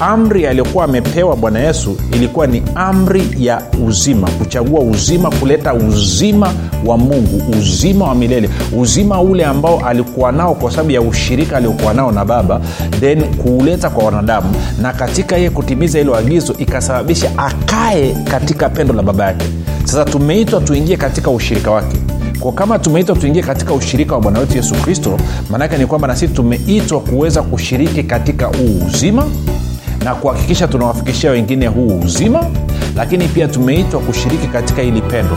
amri aliyokuwa amepewa bwana yesu ilikuwa ni amri ya uzima kuchagua uzima kuleta uzima wa mungu uzima wa milele uzima ule ambao alikuwa nao kwa sababu ya ushirika aliokuwa nao na baba then kuuleta kwa wanadamu na katika yeye kutimiza hilo agizo ikasababisha akae katika pendo la baba yake. Sasa tumeitwa tuingie katika ushirika wake. Kwa kama tumeitwa tuingie katika ushirika wa bwana wetu yesu kristo maanake ni kwamba na sisi tumeitwa kuweza kushiriki katika huu uzima na kuhakikisha tunawafikishia wengine huu uzima lakini pia tumeitwa kushiriki katika hili pendo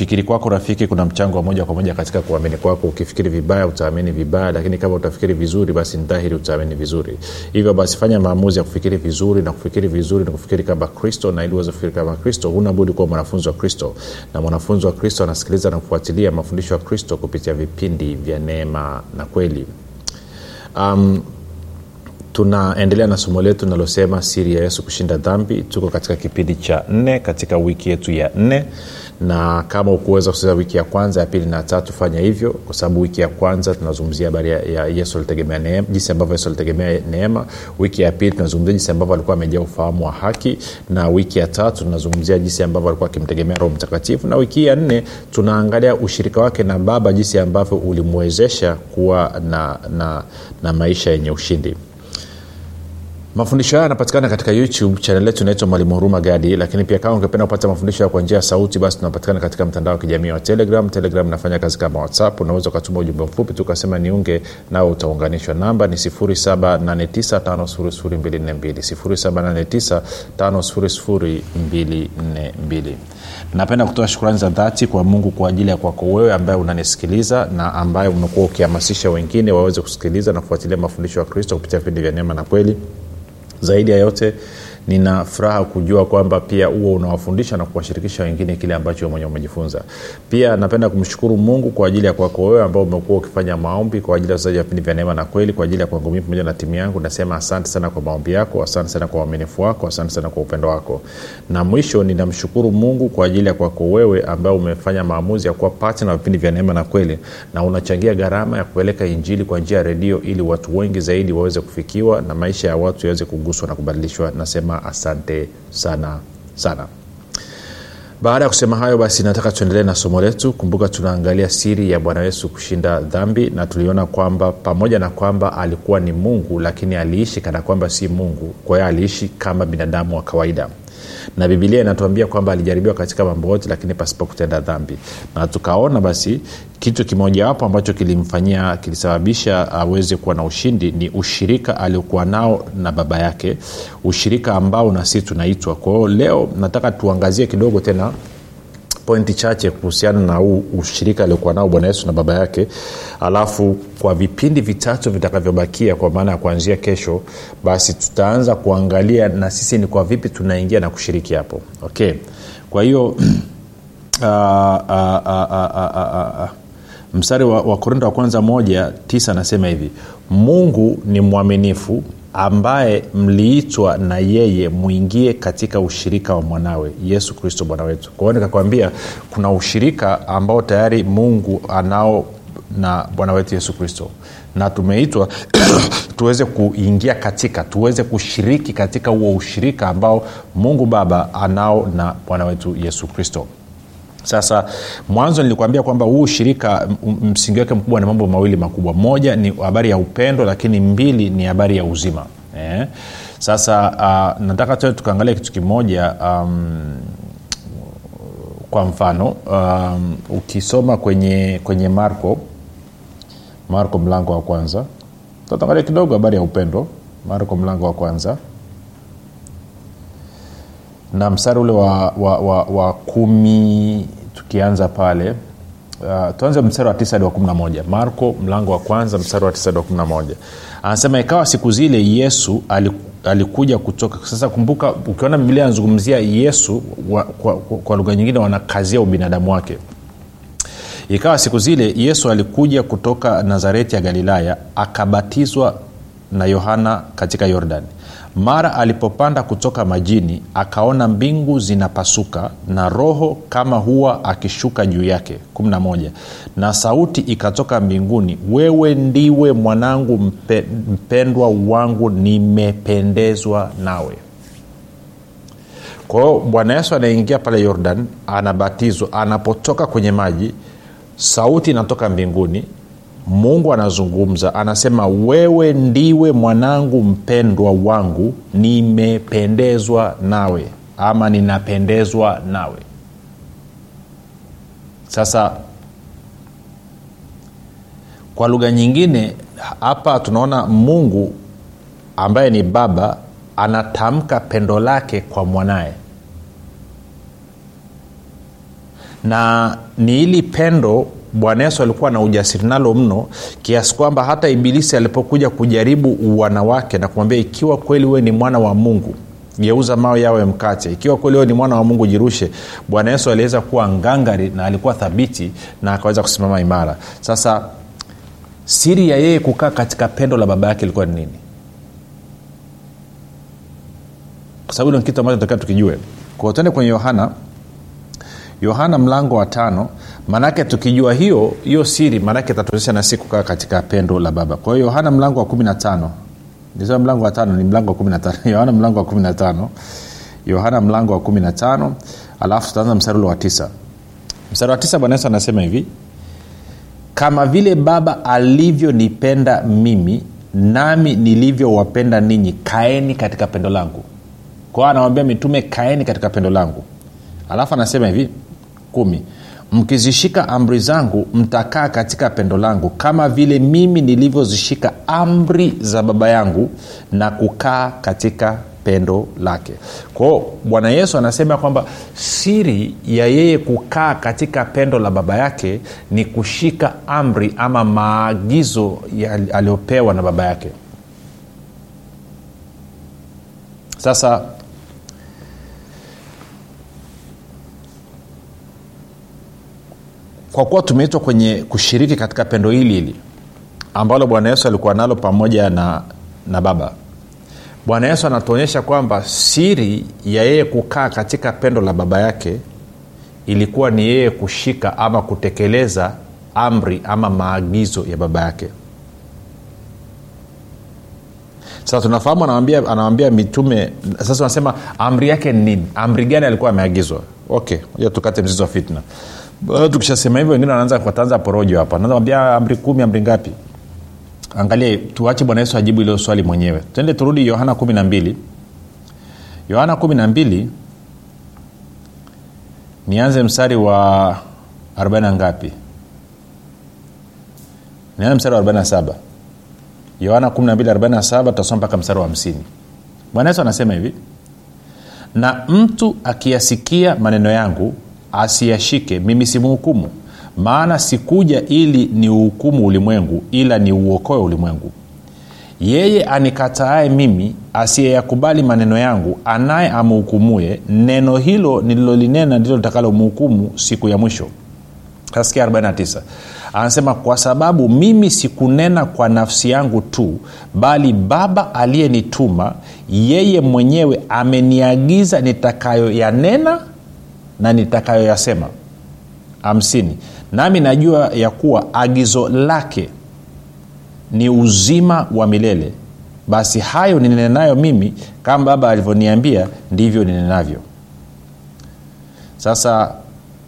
kufikiri kwako rafiki kuna mchango wa moja kwa moja katika kuamini kwako. Ukifikiri vibaya utaamini vibaya lakini kama utafikiri vizuri basi ni utaamini vizuri. Hivyo basi fanya maamuzi ya kufikiri vizuri na kufikiri vizuri na kufikiri kama kristo na ili uweze kufikiri kama kristo huna budi kuwa mwanafunzi wa kristo. Na mwanafunzi wa kristo anasikiliza na kufuatilia mafundisho ya kristo kupitia vipindi vya neema na kweli. Um, tunaendelea na somo letu linalosema siri ya yesu kushinda dhambi. Tuko katika kipindi cha nne katika wiki yetu ya nne na kama ukuweza kucheza wiki ya kwanza ya pili na tatu fanya hivyo kwa sababu wiki ya kwanza tunazungumzia habari ya, yesu alitegemea neema jinsi ambavyo yesu alitegemea neema. Wiki ya pili tunazungumzia jinsi ambavyo alikuwa amejaa ufahamu wa haki. Na wiki ya tatu tunazungumzia jinsi ambavyo alikuwa akimtegemea roho mtakatifu. Na wiki ya nne tunaangalia ushirika wake na baba jinsi ambavyo ulimwezesha kuwa na, na, na maisha yenye ushindi mafundisho haya yanapatikana katika youtube chanel yetu inaitwa mwalimu huruma gadi. Lakini pia kama ungependa kupata mafundisho kwa njia ya sauti basi tunapatikana katika mtandao wa kijamii wa telegram. Telegram inafanya kazi kama whatsapp. Unaweza ukatuma ujumbe mfupi tu ukasema niunge nao utaunganishwa. Namba ni 7895242 napenda kutoa shukrani za dhati kwa mungu kwa ajili ya kwako wewe ambaye unanisikiliza na ambaye umekuwa ukihamasisha wengine waweze kusikiliza na kufuatilia mafundisho ya kristo kupitia vipindi vya neema na kweli zaidi ya yote nina furaha kujua kwamba pia huo unawafundisha na kuwashirikisha wengine kile ambacho mwenyewe umejifunza. Pia napenda kumshukuru mungu kwa ajili ya kwako wewe ambao umekuwa ukifanya maombi kwa ajili ya wachezaji wa vipindi vya neema na kweli kwa ajili ya kwangu mii pamoja na timu yangu. Nasema asante sana kwa maombi yako asante sana kwa uaminifu wako asante sana kwa upendo wako. Na mwisho ninamshukuru mungu kwa ajili ya kwako wewe ambao umefanya maamuzi ya kuwa patna vipindi vya neema na kweli na unachangia gharama ya kupeleka injili kwa njia ya redio ili watu wengi zaidi waweze kufikiwa na maisha ya watu yaweze kuguswa na kubadilishwa. Nasema asante sana sana. Baada ya kusema hayo basi nataka tuendelee na somo letu. Kumbuka tunaangalia siri ya bwana yesu kushinda dhambi na tuliona kwamba pamoja na kwamba alikuwa ni mungu lakini aliishi kana kwamba si mungu. Kwa hiyo aliishi kama binadamu wa kawaida na bibilia inatuambia kwamba alijaribiwa katika mambo yote lakini pasipo kutenda dhambi. Na tukaona basi kitu kimojawapo ambacho kilimfanyia kilisababisha aweze kuwa na ushindi ni ushirika aliokuwa nao na baba yake ushirika ambao na sisi tunaitwa. Kwao leo nataka tuangazie kidogo tena pointi chache kuhusiana na huu ushirika aliokuwa nao bwana yesu na baba yake. Alafu kwa vipindi vitatu vitakavyobakia kwa maana ya kuanzia kesho basi tutaanza kuangalia na sisi ni kwa vipi tunaingia na kushiriki hapo. Okay. Kwa hiyo uh, uh, uh, mstari wa, wa korinto wa kwanza moja tisa anasema hivi mungu ni mwaminifu ambaye mliitwa na yeye mwingie katika ushirika wa mwanawe yesu kristo bwana wetu. Kwa hiyo nikakwambia kuna ushirika ambao tayari mungu anao na bwana wetu yesu kristo. Na tumeitwa tuweze kuingia katika tuweze kushiriki katika huo ushirika ambao mungu baba anao na bwana wetu yesu kristo sasa mwanzo nilikuambia kwamba huu ushirika msingi wake mkubwa ni mambo mawili makubwa. Moja ni habari ya upendo lakini mbili ni habari ya uzima. Eh? sasa uh, nataka tue tukaangalia kitu kimoja um, kwa mfano um, ukisoma kwenye kwenye marko marko mlango wa kwanza. Tutaangalia kidogo habari ya upendo. Marko mlango wa kwanza na mstari ule wa, wa, wa, wa kumi tukianza pale uh, tuanze mstari wa tisa hadi wa kumi na moja. Marko mlango wa kwanza mstari wa tisa hadi wa kumi na moja. Anasema ikawa siku zile yesu alikuja kutoka sasa kumbuka ukiona biblia anazungumzia yesu wa, kwa, kwa, kwa lugha nyingine wanakazia ubinadamu wake. Ikawa siku zile yesu alikuja kutoka nazareti ya galilaya akabatizwa na yohana katika yordani mara alipopanda kutoka majini akaona mbingu zinapasuka na roho kama huwa akishuka juu yake. 11 na sauti ikatoka mbinguni wewe ndiwe mwanangu mpe, mpendwa wangu nimependezwa nawe. Kwao bwana yesu anaingia pale yordan anabatizwa anapotoka kwenye maji sauti inatoka mbinguni mungu anazungumza anasema wewe ndiwe mwanangu mpendwa wangu nimependezwa nawe ama ninapendezwa nawe. Sasa kwa lugha nyingine hapa tunaona mungu ambaye ni baba anatamka pendo lake kwa mwanaye. Na ni ili pendo bwana yesu alikuwa na ujasiri nalo mno kiasi kwamba hata ibilisi alipokuja kujaribu wanawake na kumwambia ikiwa kweli wewe ni mwana wa mungu geuza mawe yawe mkate. Ikiwa kweli wewe ni mwana wa mungu jirushe. Bwana yesu aliweza kuwa ngangari na alikuwa thabiti na akaweza kusimama imara. Sasa siri ya yeye kukaa katika pendo la baba yake ilikuwa ni nini? Kwa sababu ni kitu ambacho takiwa tukijue. Kwao tuende kwenye yohana. Yohana mlango wa tano maanake tukijua hiyo hiyo siri maanake itatuwezesha nasi kukaa katika pendo la baba. Kwa hiyo yohana mlango wa kumi na tano. Nisema mlango wa tano ni mlango wa kumi na tano. Yohana mlango wa kumi na tano. Yohana mlango wa kumi na tano. Alafu tutaanza mstari ule wa tisa. Mstari wa tisa bwana yesu anasema hivi kama vile baba alivyonipenda mimi nami nilivyowapenda ninyi kaeni katika pendo langu. Kwao anawambia mitume kaeni katika pendo langu. Alafu anasema hivi kumi mkizishika amri zangu mtakaa katika pendo langu kama vile mimi nilivyozishika amri za baba yangu na kukaa katika pendo lake. Kwao bwana yesu anasema kwamba siri ya yeye kukaa katika pendo la baba yake ni kushika amri ama maagizo aliyopewa na baba yake. Sasa kwa kuwa tumeitwa kwenye kushiriki katika pendo hili hili ambalo bwana yesu alikuwa nalo pamoja na, na baba. Bwana yesu anatuonyesha kwamba siri ya yeye kukaa katika pendo la baba yake ilikuwa ni yeye kushika ama kutekeleza amri ama maagizo ya baba yake. Sasa tunafahamu anawambia, anawambia mitume sasa unasema amri yake ni nini? Amri gani alikuwa ameagizwa? Okay tukate mzizi wa fitna tukishasema hivyo wengine wanaanza wataanza porojo hapa. Naambia amri kumi amri ngapi? Angalie tuache bwana yesu ajibu ilo swali mwenyewe. Tende turudi yohana kumi na mbili. Yohana kumi na mbili nianze mstari wa arobaini na ngapi? Nianze mstari wa 47 yohana 1247 tutasoma mpaka mstari wa 50 bwana yesu anasema hivi na mtu akiyasikia maneno yangu asiyashike mimi simhukumu. Maana sikuja ili ni uhukumu ulimwengu ila niuokoe ulimwengu. Yeye anikataaye mimi asiyeyakubali maneno yangu anaye amhukumuye neno hilo nililolinena ndilo litakalomhukumu siku ya mwisho. Kaskia 49 anasema kwa sababu mimi sikunena kwa nafsi yangu tu bali baba aliyenituma yeye mwenyewe ameniagiza nitakayoyanena na nitakayoyasema. Hamsini. Nami najua ya kuwa agizo lake ni uzima wa milele. Basi hayo ninenayo mimi kama baba alivyoniambia ndivyo ninenavyo. Sasa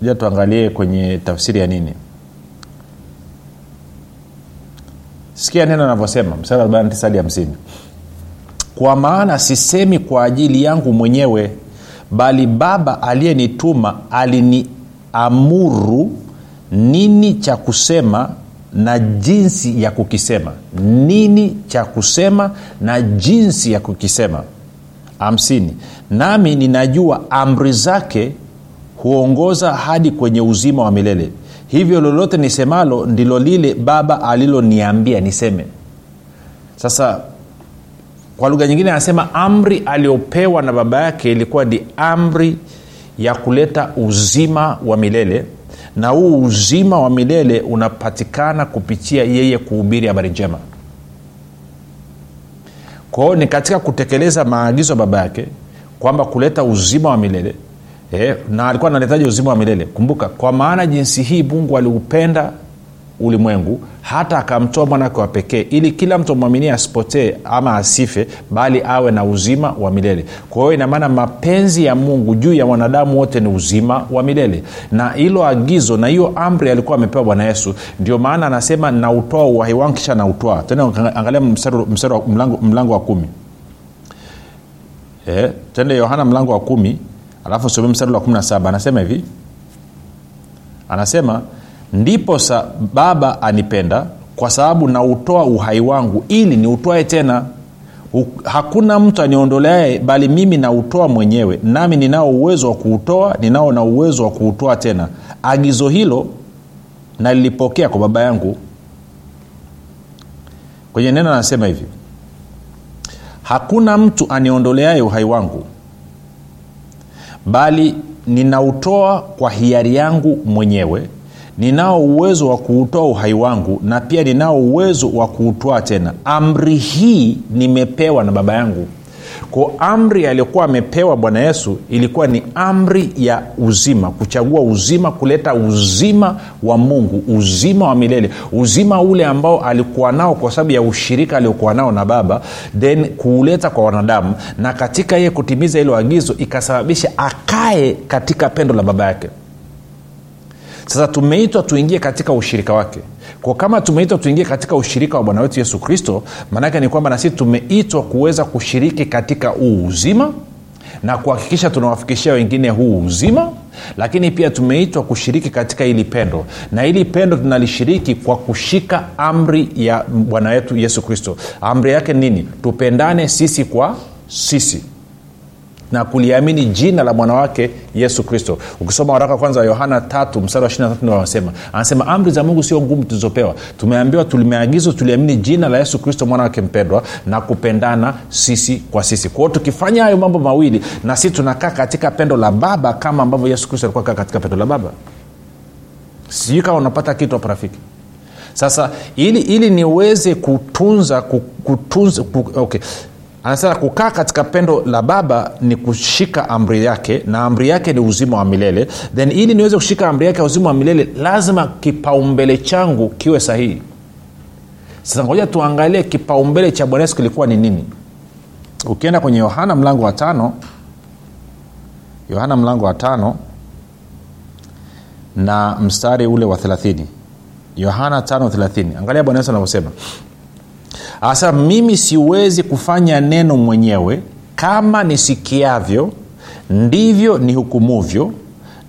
ja tuangalie kwenye tafsiri ya nini. Sikia neno anavyosema msara 49 hadi 50 kwa maana sisemi kwa ajili yangu mwenyewe bali baba aliyenituma aliniamuru nini cha kusema na jinsi ya kukisema. Nini cha kusema na jinsi ya kukisema. Hamsini. Nami ninajua amri zake huongoza hadi kwenye uzima wa milele. Hivyo lolote nisemalo ndilo lile baba aliloniambia niseme. Sasa kwa lugha nyingine anasema amri aliyopewa na baba yake ilikuwa ni amri ya kuleta uzima wa milele na huu uzima wa milele unapatikana kupitia yeye kuhubiri habari njema. Kwao ni katika kutekeleza maagizo ya baba yake kwamba kuleta uzima wa milele eh, na alikuwa analetaji uzima wa milele. Kumbuka kwa maana jinsi hii mungu aliupenda ulimwengu hata akamtoa mwanawake wa pekee ili kila mtu amwaminie asipotee ama asife bali awe na uzima wa milele. Kwa hiyo inamaana mapenzi ya mungu juu ya wanadamu wote ni uzima wa milele. Na hilo agizo na hiyo amri alikuwa amepewa bwana yesu. Ndio maana anasema nautoa uhai wangu kisha nautwaa tena angalia mlango, wa kumi. E, tende yohana mlango wa kumi alafu some mstari wa anasema hivi. Anasema ndipo sa baba anipenda kwa sababu nautoa uhai wangu ili niutwae tena. Hakuna mtu aniondoleaye bali mimi nautoa mwenyewe nami ninao uwezo wa kuutoa ninao na uwezo wa kuutoa tena. Agizo hilo nalilipokea kwa baba yangu. Kwenye neno anasema hivi hakuna mtu aniondoleaye uhai wangu bali ninautoa kwa hiari yangu mwenyewe ninao uwezo wa kuutoa uhai wangu na pia ninao uwezo wa kuutoa tena. Amri hii nimepewa na baba yangu. Ko amri aliyokuwa amepewa bwana yesu ilikuwa ni amri ya uzima kuchagua uzima kuleta uzima wa mungu uzima wa milele uzima ule ambao alikuwa nao kwa sababu ya ushirika aliokuwa nao na baba then kuuleta kwa wanadamu na katika yeye kutimiza hilo agizo ikasababisha akae katika pendo la baba yake sasa tumeitwa tuingie katika ushirika wake. Kwa kama tumeitwa tuingie katika ushirika wa bwana wetu yesu kristo maanake ni kwamba na sisi tumeitwa kuweza kushiriki katika huu uzima na kuhakikisha tunawafikishia wengine huu uzima lakini pia tumeitwa kushiriki katika hili pendo. Na hili pendo tunalishiriki kwa kushika amri ya bwana wetu yesu kristo. Amri yake nini? Tupendane sisi kwa sisi na kuliamini jina la mwanawake yesu kristo. Ukisoma waraka kwanza wa yohana tatu mstari wa 23 anasema amri za mungu sio ngumu tulizopewa. Tumeambiwa tulimeagizwa tuliamini jina la yesu kristo mwana wake mpendwa na kupendana sisi kwa sisi. Kwao tukifanya hayo mambo mawili na sisi tunakaa katika pendo la baba kama ambavyo yesu kristo alikuwa kaa katika pendo la baba. Sijui kama unapata kitu hapa rafiki. Sasa ili ili niweze kutunza kutunza ku, okay anasema kukaa katika pendo la baba ni kushika amri yake na amri yake ni uzima wa milele. Then ili niweze kushika amri yake ya uzima wa milele lazima kipaumbele changu kiwe sahihi. Sasa ngoja tuangalie kipaumbele cha bwana yesu kilikuwa ni nini. Ukienda kwenye yohana mlango wa tano yohana mlango wa tano na mstari ule wa thelathini. Yohana tano thelathini. Angalia bwana yesu anavyosema asa mimi siwezi kufanya neno mwenyewe kama nisikiavyo ndivyo nihukumuvyo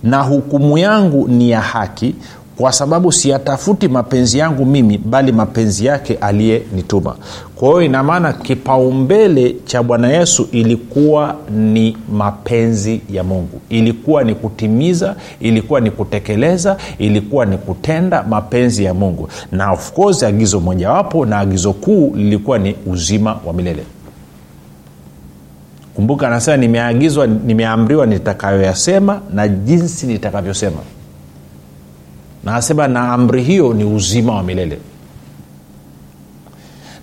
na hukumu yangu ni ya haki kwa sababu siyatafuti mapenzi yangu mimi bali mapenzi yake aliyenituma. Kwa hiyo inamaana kipaumbele cha bwana yesu ilikuwa ni mapenzi ya mungu. Ilikuwa ni kutimiza ilikuwa ni kutekeleza ilikuwa ni kutenda mapenzi ya mungu. Na of course agizo mojawapo na agizo kuu lilikuwa ni uzima wa milele. Kumbuka anasema nimeagizwa nimeamriwa nitakayoyasema na jinsi nitakavyosema na asema na amri hiyo ni uzima wa milele.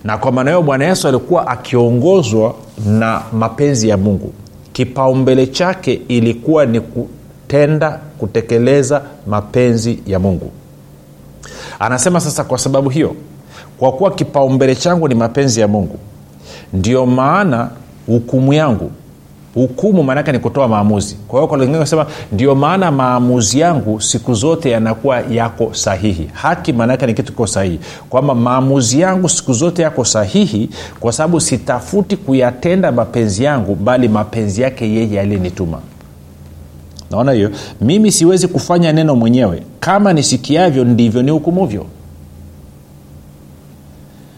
Na kwa maana hiyo bwana yesu alikuwa akiongozwa na mapenzi ya mungu. Kipaumbele chake ilikuwa ni kutenda kutekeleza mapenzi ya mungu. Anasema sasa kwa sababu hiyo kwa kuwa kipaumbele changu ni mapenzi ya mungu ndiyo maana hukumu yangu hukumu maanaake ni kutoa maamuzi. Kwa hiyo kwalenginasema ndio maana maamuzi yangu siku zote yanakuwa yako sahihi. Haki maanaake ni kitu kiko sahihi. Kwamba maamuzi yangu siku zote yako sahihi kwa sababu sitafuti kuyatenda mapenzi yangu bali mapenzi yake yeye aliyenituma. Naona hiyo. Mimi siwezi kufanya neno mwenyewe. Kama nisikiavyo ndivyo ni hukumuvyo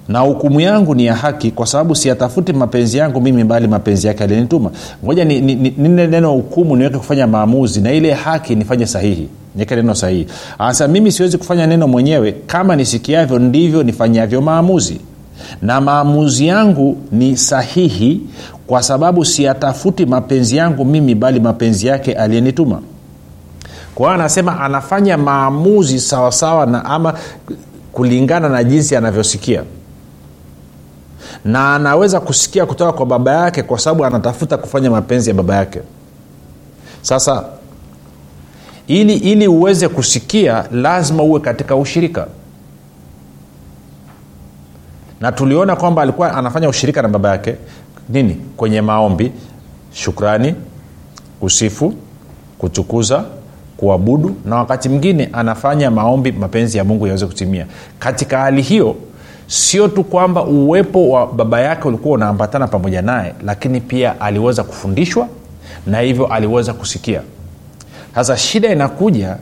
na hukumu yangu ni ya haki kwa sababu siyatafuti mapenzi yangu mimi bali mapenzi yake aliyenituma. Ngoja nine ni, ni, ni neno hukumu niweke kufanya maamuzi na ile haki nifanye sahihi niweke neno sahihi. Anasema mimi siwezi kufanya neno mwenyewe kama nisikiavyo ndivyo nifanyavyo maamuzi. Na maamuzi yangu ni sahihi kwa sababu siyatafuti mapenzi yangu mimi bali mapenzi yake aliyenituma. Kwa hiyo anasema anafanya maamuzi sawasawa na ama kulingana na jinsi anavyosikia na anaweza kusikia kutoka kwa baba yake kwa sababu anatafuta kufanya mapenzi ya baba yake. Sasa ili ili uweze kusikia lazima uwe katika ushirika. Na tuliona kwamba alikuwa anafanya ushirika na baba yake nini? Kwenye maombi shukrani kusifu kutukuza kuabudu na wakati mwingine anafanya maombi mapenzi ya mungu yaweze kutimia. Katika hali hiyo sio tu kwamba uwepo wa baba yake ulikuwa unaambatana pamoja naye lakini pia aliweza kufundishwa na hivyo aliweza kusikia. Sasa shida inakuja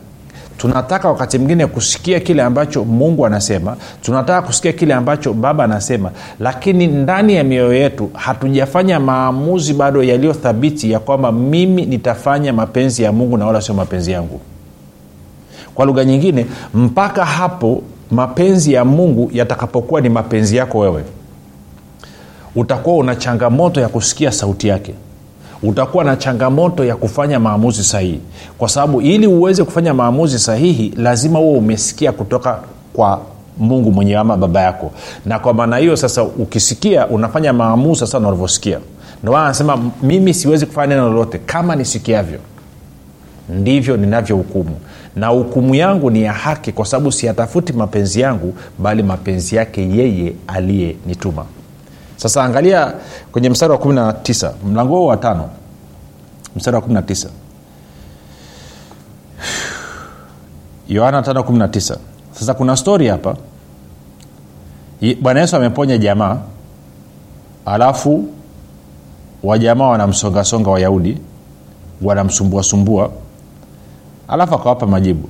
tunataka wakati mwingine kusikia kile ambacho mungu anasema tunataka kusikia kile ambacho baba anasema lakini ndani ya mioyo yetu hatujafanya maamuzi bado yaliyo thabiti ya kwamba mimi nitafanya mapenzi ya mungu na wala sio mapenzi yangu. Kwa lugha nyingine mpaka hapo mapenzi ya mungu yatakapokuwa ni mapenzi yako wewe. Utakuwa una changamoto ya kusikia sauti yake. Utakuwa na changamoto ya kufanya maamuzi sahihi. Kwa sababu ili uweze kufanya maamuzi sahihi lazima huo umesikia kutoka kwa mungu mwenyewe ama baba yako. Na kwa maana hiyo sasa ukisikia unafanya maamuzi sasa unavyosikia. Ndomana anasema mimi siwezi kufanya neno lolote kama nisikiavyo. Ndivyo ninavyohukumu na hukumu yangu ni ya haki kwa sababu siyatafuti mapenzi yangu bali mapenzi yake yeye aliyenituma. Sasa angalia kwenye mstari wa 19 mlango huo wa tano. Mstari wa 19 yohana 519 sasa kuna stori hapa. Bwana yesu ameponya jamaa alafu wajamaa wanamsongasonga wayahudi wanamsumbuasumbua alafu akawapa majibu.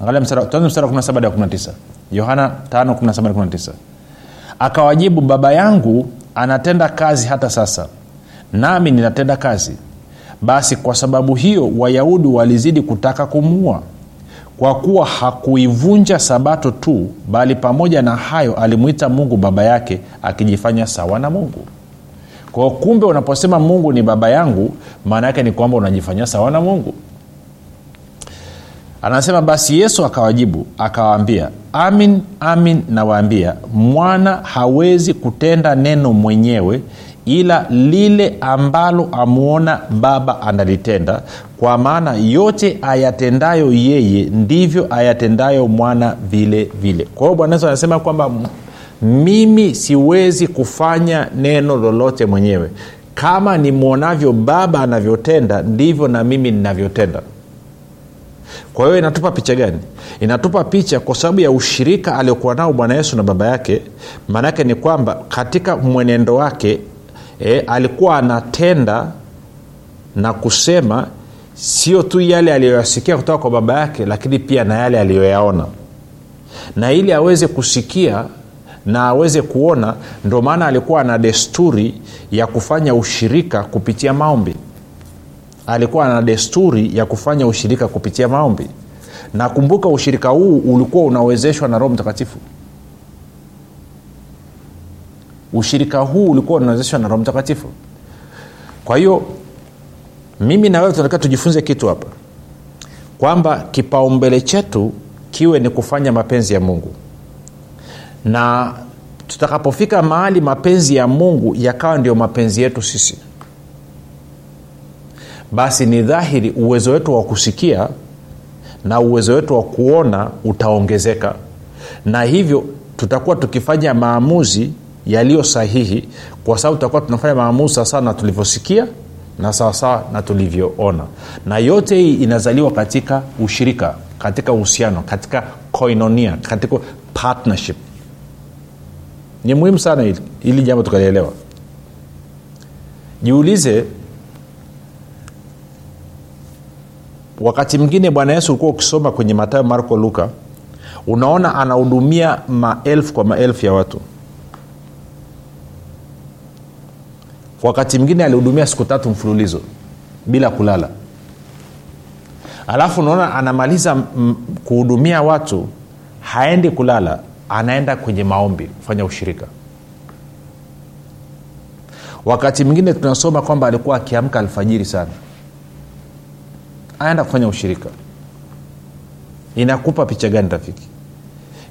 Angalia mstari wa 17 hadi 19 yohana 5 akawajibu baba yangu anatenda kazi hata sasa nami ninatenda kazi. Basi kwa sababu hiyo wayahudi walizidi kutaka kumuua. Kwa kuwa hakuivunja sabato tu bali pamoja na hayo alimwita mungu baba yake akijifanya sawa na mungu kwao kumbe unaposema mungu ni baba yangu maana yake ni kwamba unajifanyia sawa na mungu. Anasema basi yesu akawajibu akawaambia amin amin nawaambia mwana hawezi kutenda neno mwenyewe ila lile ambalo amwona baba analitenda kwa maana yote ayatendayo yeye ndivyo ayatendayo mwana vile vile. Kwa hiyo bwana yesu anasema kwamba mimi siwezi kufanya neno lolote mwenyewe. Kama nimwonavyo baba anavyotenda ndivyo na mimi ninavyotenda. Kwa hiyo inatupa picha gani? Inatupa picha kwa sababu ya ushirika aliokuwa nao bwana yesu na baba yake. Maanaake ni kwamba katika mwenendo wake e, alikuwa anatenda na kusema sio tu yale aliyoyasikia kutoka kwa baba yake lakini pia na yale aliyoyaona. Na ili aweze kusikia na aweze kuona. Ndio maana alikuwa ana desturi ya kufanya ushirika kupitia maombi. Alikuwa ana desturi ya kufanya ushirika kupitia maombi. Na kumbuka ushirika huu ulikuwa unawezeshwa na roho mtakatifu. Ushirika huu ulikuwa unawezeshwa na roho mtakatifu. Kwa hiyo mimi na wewe tujifunze kitu hapa. Kwamba kipaumbele chetu kiwe ni kufanya mapenzi ya mungu na tutakapofika mahali mapenzi ya mungu yakawa ndio mapenzi yetu sisi basi ni dhahiri uwezo wetu wa kusikia na uwezo wetu wa kuona utaongezeka. Na hivyo tutakuwa tukifanya maamuzi yaliyo sahihi kwa sababu tutakuwa tunafanya maamuzi sawasawa na tulivyosikia na sawasawa na tulivyoona. Na yote hii inazaliwa katika ushirika katika uhusiano katika koinonia katika partnership ni muhimu sana hili, hili jambo tukalielewa. Jiulize wakati mwingine bwana yesu ulikuwa ukisoma kwenye matayo marko luka unaona anahudumia maelfu kwa maelfu ya watu. Wakati mwingine alihudumia siku tatu mfululizo bila kulala. Alafu unaona anamaliza kuhudumia watu haendi kulala anaenda kwenye maombi kufanya ushirika. Wakati mwingine tunasoma kwamba alikuwa akiamka alfajiri sana. Anaenda kufanya ushirika. Inakupa picha gani rafiki?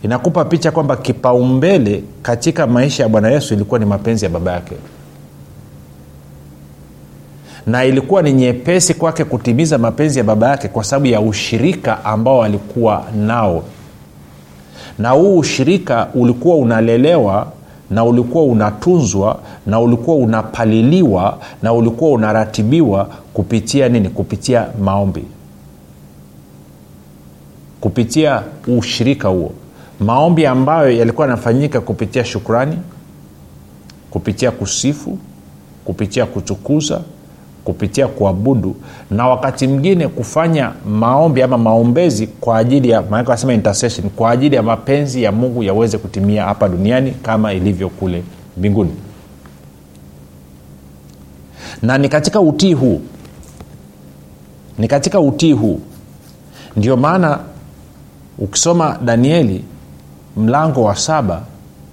Inakupa picha kwamba kipaumbele katika maisha ya bwana yesu ilikuwa ni mapenzi ya baba yake. Na ilikuwa ni nyepesi kwake kutimiza mapenzi ya baba yake kwa sababu ya ushirika ambao alikuwa nao na huu ushirika ulikuwa unalelewa na ulikuwa unatunzwa na ulikuwa unapaliliwa na ulikuwa unaratibiwa kupitia nini? Kupitia maombi. Kupitia ushirika huo. Maombi ambayo yalikuwa yanafanyika kupitia shukrani kupitia kusifu kupitia kutukuza kupitia kuabudu na wakati mwingine kufanya maombi ama maombezi kwa ajili ya wanasema intercession kwa ajili ya mapenzi ya mungu yaweze kutimia hapa duniani kama ilivyo kule mbinguni. Na ni katika utii huu ni katika utii huu. Ndio maana ukisoma danieli mlango wa saba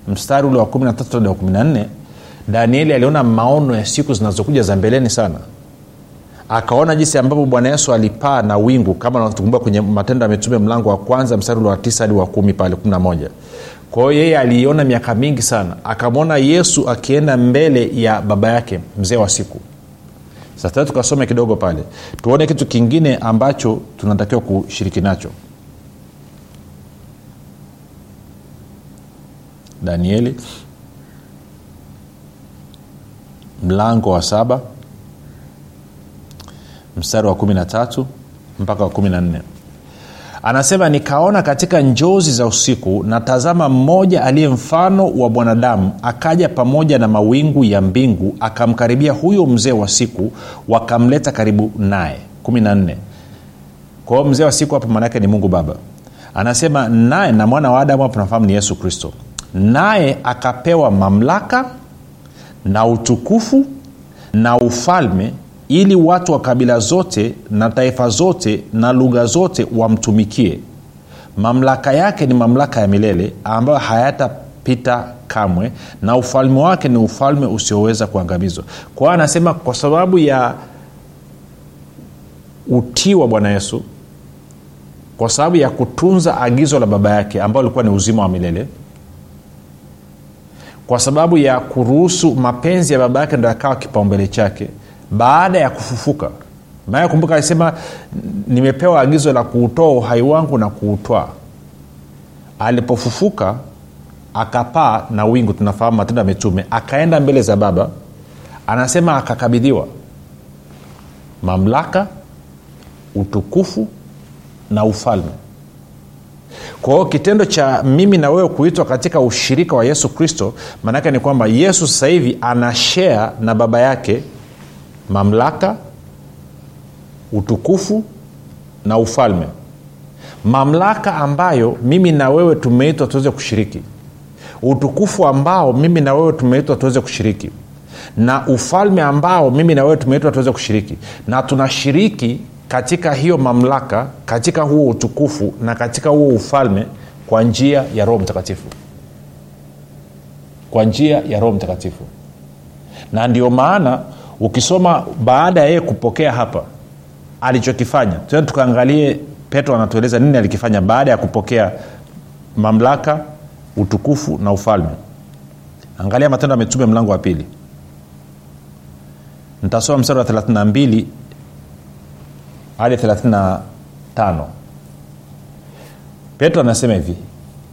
mstari ule wa 13 wa 14 danieli aliona maono ya siku zinazokuja za mbeleni sana akaona jinsi ambavyo bwana yesu alipaa na wingu kama natukumbuka kwenye matendo ya mitume mlango wa kwanza mstari ule wa tisa hadi wa kumi pale kumi na moja. Kwa yeye aliiona miaka mingi sana. Akamwona yesu akienda mbele ya baba yake mzee wa siku. Sasa tukasome kidogo pale. Tuone kitu kingine ambacho tunatakiwa kushiriki nacho. Danieli mlango wa saba mstari wa kumi na tatu mpaka wa kumi na nne. Anasema nikaona katika njozi za usiku na tazama mmoja aliye mfano wa mwanadamu akaja pamoja na mawingu ya mbingu akamkaribia huyo mzee wa siku wakamleta karibu naye. kumi na nne. Kwa hiyo mzee wa siku hapa maanaake ni mungu baba. Anasema naye na mwana wa adamu hapo nafahamu ni yesu kristo. Naye akapewa mamlaka na utukufu na ufalme ili watu wa kabila zote na taifa zote na lugha zote wamtumikie. Mamlaka yake ni mamlaka ya milele ambayo hayatapita kamwe na ufalme wake ni ufalme usioweza kuangamizwa. Kwa hiyo anasema kwa sababu ya utii wa bwana yesu kwa sababu ya kutunza agizo la baba yake ambayo lilikuwa ni uzima wa milele kwa sababu ya kuruhusu mapenzi ya baba yake ndo yakawa kipaumbele chake baada ya kufufuka. Maana kumbuka alisema nimepewa agizo la kuutoa uhai wangu na kuutwaa. Alipofufuka akapaa na wingu tunafahamu matendo ya mitume akaenda mbele za baba anasema akakabidhiwa mamlaka utukufu na ufalme. Kwa hiyo kitendo cha mimi na wewe kuitwa katika ushirika wa yesu kristo maanaake ni kwamba yesu sasa hivi ana na baba yake mamlaka utukufu na ufalme. Mamlaka ambayo mimi na wewe tumeitwa tuweze kushiriki. Utukufu ambao mimi na wewe tumeitwa tuweze kushiriki. Na ufalme ambao mimi na wewe tumeitwa tuweze kushiriki. Na tunashiriki katika hiyo mamlaka katika huo utukufu na katika huo ufalme kwa njia ya roho mtakatifu. Kwa njia ya roho mtakatifu. Na ndio maana ukisoma baada ya yeye kupokea hapa alichokifanya tena tukaangalie petro anatueleza nini alikifanya baada ya kupokea mamlaka utukufu na ufalme. Angalia matendo ya mitume mlango wa pili. Nitasoma mstari wa 32 hadi 35 petro anasema hivi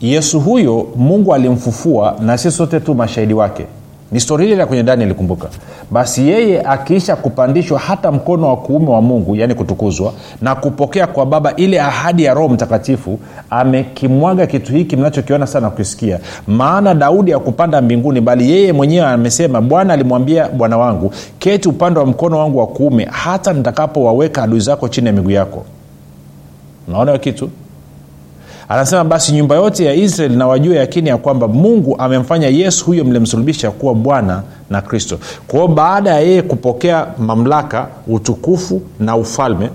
yesu huyo mungu alimfufua na sisi sote tu mashahidi wake ni stori ile ya kwenye dani ilikumbuka. Basi yeye akiisha kupandishwa hata mkono wa kuume wa mungu yaani kutukuzwa na kupokea kwa baba ile ahadi ya roho mtakatifu amekimwaga kitu hiki mnachokiona sana kukisikia. Maana daudi akupanda mbinguni bali yeye mwenyewe amesema bwana alimwambia bwana wangu keti upande wa mkono wangu wa kuume hata nitakapowaweka adui zako chini ya miguu yako. Naona kitu anasema basi nyumba yote ya israeli na wajue yakini ya kwamba mungu amemfanya yesu huyo mlimsulubisha kuwa bwana na kristo. Kwao baada ya yeye kupokea mamlaka utukufu na ufalme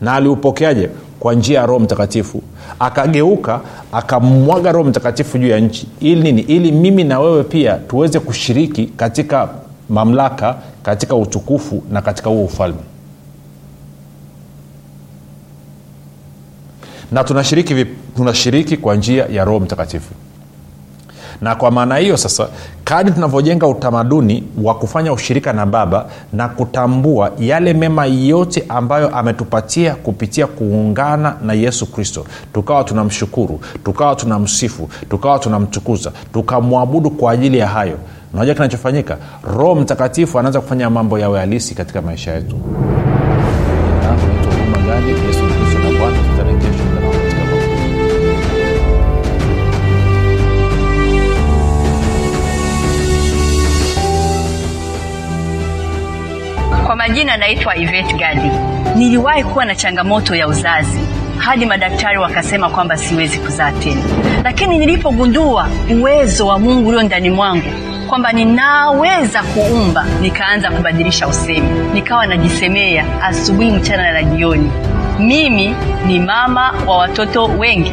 na aliupokeaje? Kwa njia ya roho mtakatifu. Akageuka akamwaga roho mtakatifu juu ya nchi. Ili nini? Ili mimi na wewe pia tuweze kushiriki katika mamlaka katika utukufu na katika huo ufalme na tunashiriki tunashiriki kwa njia ya roho mtakatifu. Na kwa maana hiyo sasa kadi tunavyojenga utamaduni wa kufanya ushirika na baba na kutambua yale mema yote ambayo ametupatia kupitia kuungana na yesu kristo tukawa tunamshukuru tukawa tunamsifu tukawa tunamtukuza tukamwabudu kwa ajili ya hayo. Unajua kinachofanyika? Roho mtakatifu anaanza kufanya mambo yawe halisi katika maisha yetu. Yesu Kristo na Bwana. Tukutane Kwa majina naitwa Ivet Gadi. Niliwahi kuwa na changamoto ya uzazi hadi madaktari wakasema kwamba siwezi kuzaa tena, lakini nilipogundua uwezo wa Mungu ulio ndani mwangu kwamba ninaweza kuumba, nikaanza kubadilisha usemi, nikawa najisemea asubuhi, mchana na jioni, mimi ni mama wa watoto wengi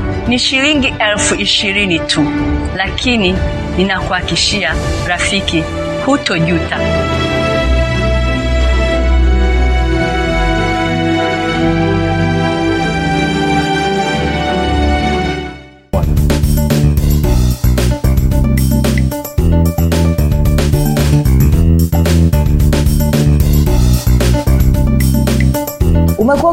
Ni shilingi elfu ishirini tu, lakini ninakuhakishia rafiki, hutojuta. umekuwa